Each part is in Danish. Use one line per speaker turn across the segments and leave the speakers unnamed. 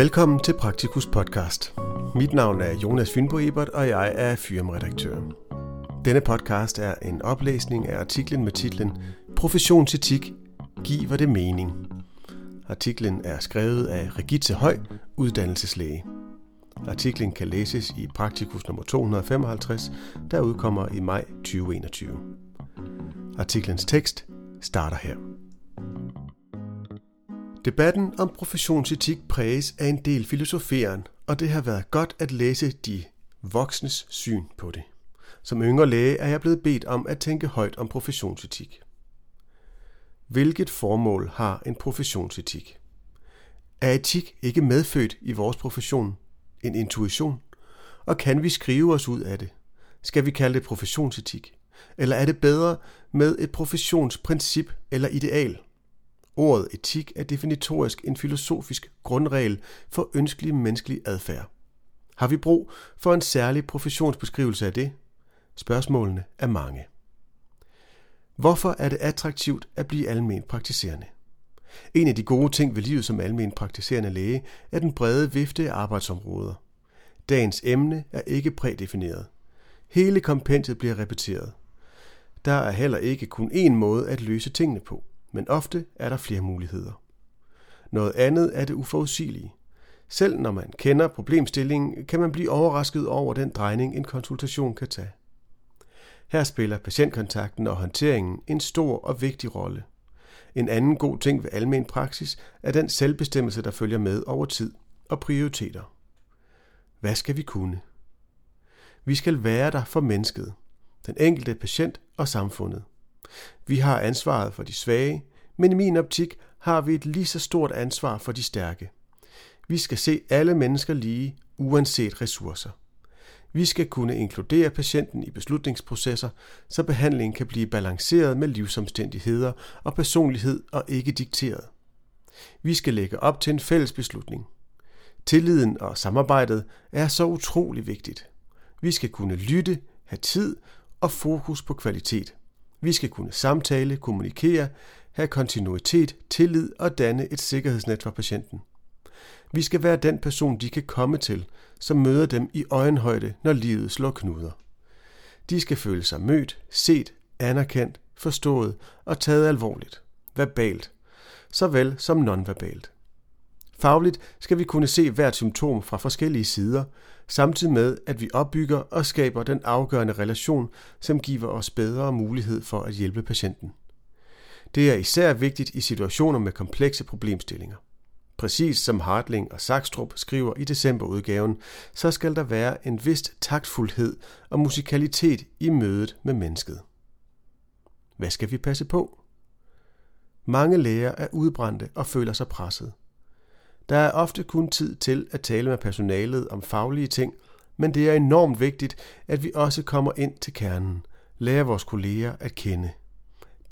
Velkommen til Praktikus podcast. Mit navn er Jonas Fynbo Ebert, og jeg er firmaredaktør. Denne podcast er en oplæsning af artiklen med titlen Professionsetik. Giver det mening? Artiklen er skrevet af Regitze Høj, uddannelseslæge. Artiklen kan læses i Praktikus nummer 255, der udkommer i maj 2021. Artiklens tekst starter her. Debatten om professionsetik præges af en del filosoferen, og det har været godt at læse de voksnes syn på det. Som yngre læge er jeg blevet bedt om at tænke højt om professionsetik. Hvilket formål har en professionsetik? Er etik ikke medfødt i vores profession? En intuition? Og kan vi skrive os ud af det? Skal vi kalde det professionsetik? Eller er det bedre med et professionsprincip eller ideal? Ordet etik er definitorisk en filosofisk grundregel for ønskelig menneskelig adfærd. Har vi brug for en særlig professionsbeskrivelse af det? Spørgsmålene er mange. Hvorfor er det attraktivt at blive almen praktiserende? En af de gode ting ved livet som almen praktiserende læge er den brede vifte af arbejdsområder. Dagens emne er ikke prædefineret. Hele kompendiet bliver repeteret. Der er heller ikke kun én måde at løse tingene på men ofte er der flere muligheder. Noget andet er det uforudsigelige. Selv når man kender problemstillingen, kan man blive overrasket over den drejning, en konsultation kan tage. Her spiller patientkontakten og håndteringen en stor og vigtig rolle. En anden god ting ved almen praksis er den selvbestemmelse, der følger med over tid og prioriteter. Hvad skal vi kunne? Vi skal være der for mennesket, den enkelte patient og samfundet. Vi har ansvaret for de svage, men i min optik har vi et lige så stort ansvar for de stærke. Vi skal se alle mennesker lige, uanset ressourcer. Vi skal kunne inkludere patienten i beslutningsprocesser, så behandlingen kan blive balanceret med livsomstændigheder og personlighed og ikke dikteret. Vi skal lægge op til en fælles beslutning. Tilliden og samarbejdet er så utrolig vigtigt. Vi skal kunne lytte, have tid og fokus på kvalitet. Vi skal kunne samtale, kommunikere, have kontinuitet, tillid og danne et sikkerhedsnet for patienten. Vi skal være den person, de kan komme til, som møder dem i øjenhøjde, når livet slår knuder. De skal føle sig mødt, set, anerkendt, forstået og taget alvorligt, verbalt, såvel som nonverbalt. Fagligt skal vi kunne se hvert symptom fra forskellige sider, samtidig med, at vi opbygger og skaber den afgørende relation, som giver os bedre mulighed for at hjælpe patienten. Det er især vigtigt i situationer med komplekse problemstillinger. Præcis som Hartling og Sakstrup skriver i decemberudgaven, så skal der være en vist taktfuldhed og musikalitet i mødet med mennesket. Hvad skal vi passe på? Mange læger er udbrændte og føler sig presset. Der er ofte kun tid til at tale med personalet om faglige ting, men det er enormt vigtigt, at vi også kommer ind til kernen, lærer vores kolleger at kende.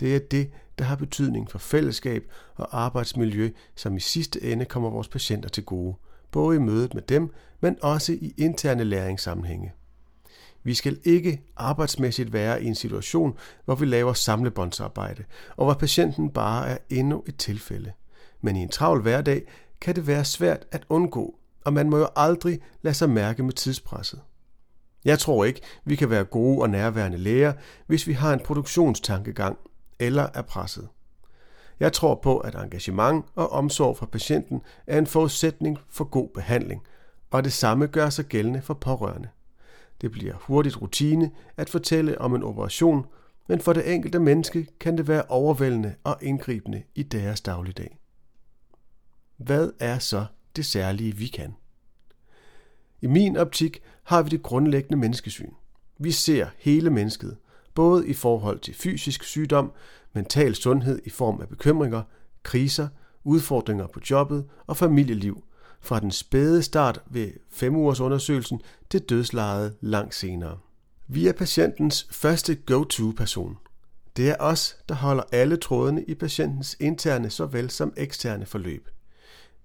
Det er det, der har betydning for fællesskab og arbejdsmiljø, som i sidste ende kommer vores patienter til gode, både i mødet med dem, men også i interne læringssammenhænge. Vi skal ikke arbejdsmæssigt være i en situation, hvor vi laver samlebåndsarbejde, og hvor patienten bare er endnu et tilfælde. Men i en travl hverdag kan det være svært at undgå, og man må jo aldrig lade sig mærke med tidspresset. Jeg tror ikke, vi kan være gode og nærværende læger, hvis vi har en produktionstankegang eller er presset. Jeg tror på, at engagement og omsorg for patienten er en forudsætning for god behandling, og det samme gør sig gældende for pårørende. Det bliver hurtigt rutine at fortælle om en operation, men for det enkelte menneske kan det være overvældende og indgribende i deres dagligdag. Hvad er så det særlige, vi kan? I min optik har vi det grundlæggende menneskesyn. Vi ser hele mennesket, både i forhold til fysisk sygdom, mental sundhed i form af bekymringer, kriser, udfordringer på jobbet og familieliv, fra den spæde start ved 5 ugers undersøgelsen til dødslejet langt senere. Vi er patientens første go-to-person. Det er os, der holder alle trådene i patientens interne såvel som eksterne forløb.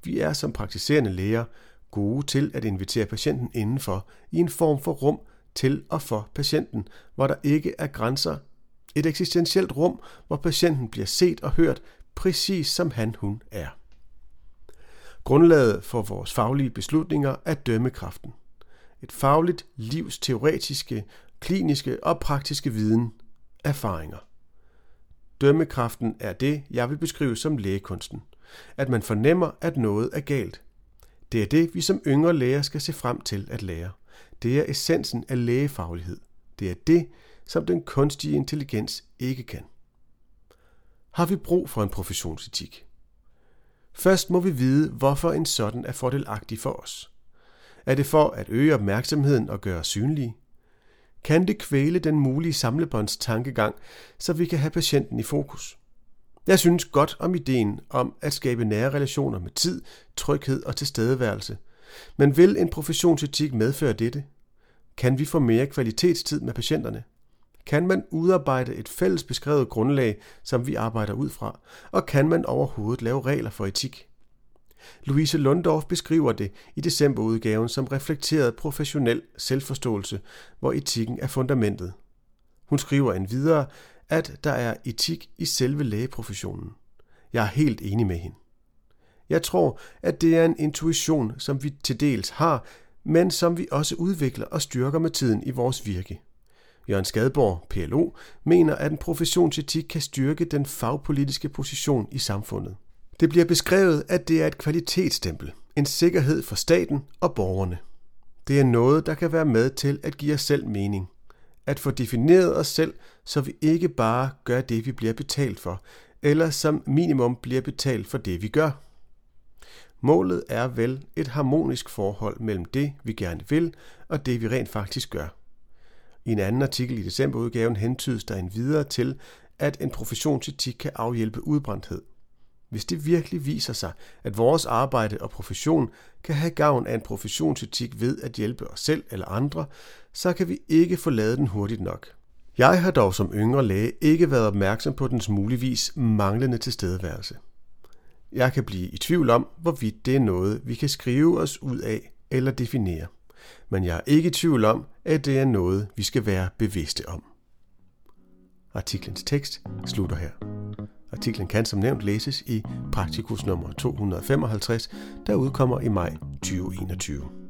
Vi er som praktiserende læger gode til at invitere patienten indenfor i en form for rum til og for patienten, hvor der ikke er grænser. Et eksistentielt rum, hvor patienten bliver set og hørt præcis som han hun er. Grundlaget for vores faglige beslutninger er dømmekraften. Et fagligt livs teoretiske, kliniske og praktiske viden, erfaringer. Dømmekraften er det, jeg vil beskrive som lægekunsten. At man fornemmer, at noget er galt. Det er det, vi som yngre læger skal se frem til at lære. Det er essensen af lægefaglighed. Det er det, som den kunstige intelligens ikke kan. Har vi brug for en professionsetik? Først må vi vide, hvorfor en sådan er fordelagtig for os. Er det for at øge opmærksomheden og gøre os synlige? Kan det kvæle den mulige samlebåndstankegang, så vi kan have patienten i fokus? Jeg synes godt om ideen om at skabe nære relationer med tid, tryghed og tilstedeværelse. Men vil en professionsetik medføre dette? Kan vi få mere kvalitetstid med patienterne? Kan man udarbejde et fælles beskrevet grundlag, som vi arbejder ud fra? Og kan man overhovedet lave regler for etik? Louise Lundorf beskriver det i decemberudgaven som reflekteret professionel selvforståelse, hvor etikken er fundamentet. Hun skriver en videre, at der er etik i selve lægeprofessionen. Jeg er helt enig med hende. Jeg tror, at det er en intuition, som vi til dels har, men som vi også udvikler og styrker med tiden i vores virke. Jørgen Skadborg, PLO, mener, at en professionsetik kan styrke den fagpolitiske position i samfundet. Det bliver beskrevet, at det er et kvalitetsstempel, en sikkerhed for staten og borgerne. Det er noget, der kan være med til at give os selv mening. At få defineret os selv, så vi ikke bare gør det, vi bliver betalt for, eller som minimum bliver betalt for det, vi gør. Målet er vel et harmonisk forhold mellem det, vi gerne vil, og det, vi rent faktisk gør. I en anden artikel i decemberudgaven hentydes der en videre til, at en professionsetik kan afhjælpe udbrændthed. Hvis det virkelig viser sig, at vores arbejde og profession kan have gavn af en professionsetik ved at hjælpe os selv eller andre, så kan vi ikke forlade den hurtigt nok. Jeg har dog som yngre læge ikke været opmærksom på dens muligvis manglende tilstedeværelse. Jeg kan blive i tvivl om, hvorvidt det er noget, vi kan skrive os ud af eller definere. Men jeg er ikke i tvivl om, at det er noget, vi skal være bevidste om. Artiklens tekst slutter her. Artiklen kan som nævnt læses i Praktikus nummer 255, der udkommer i maj 2021.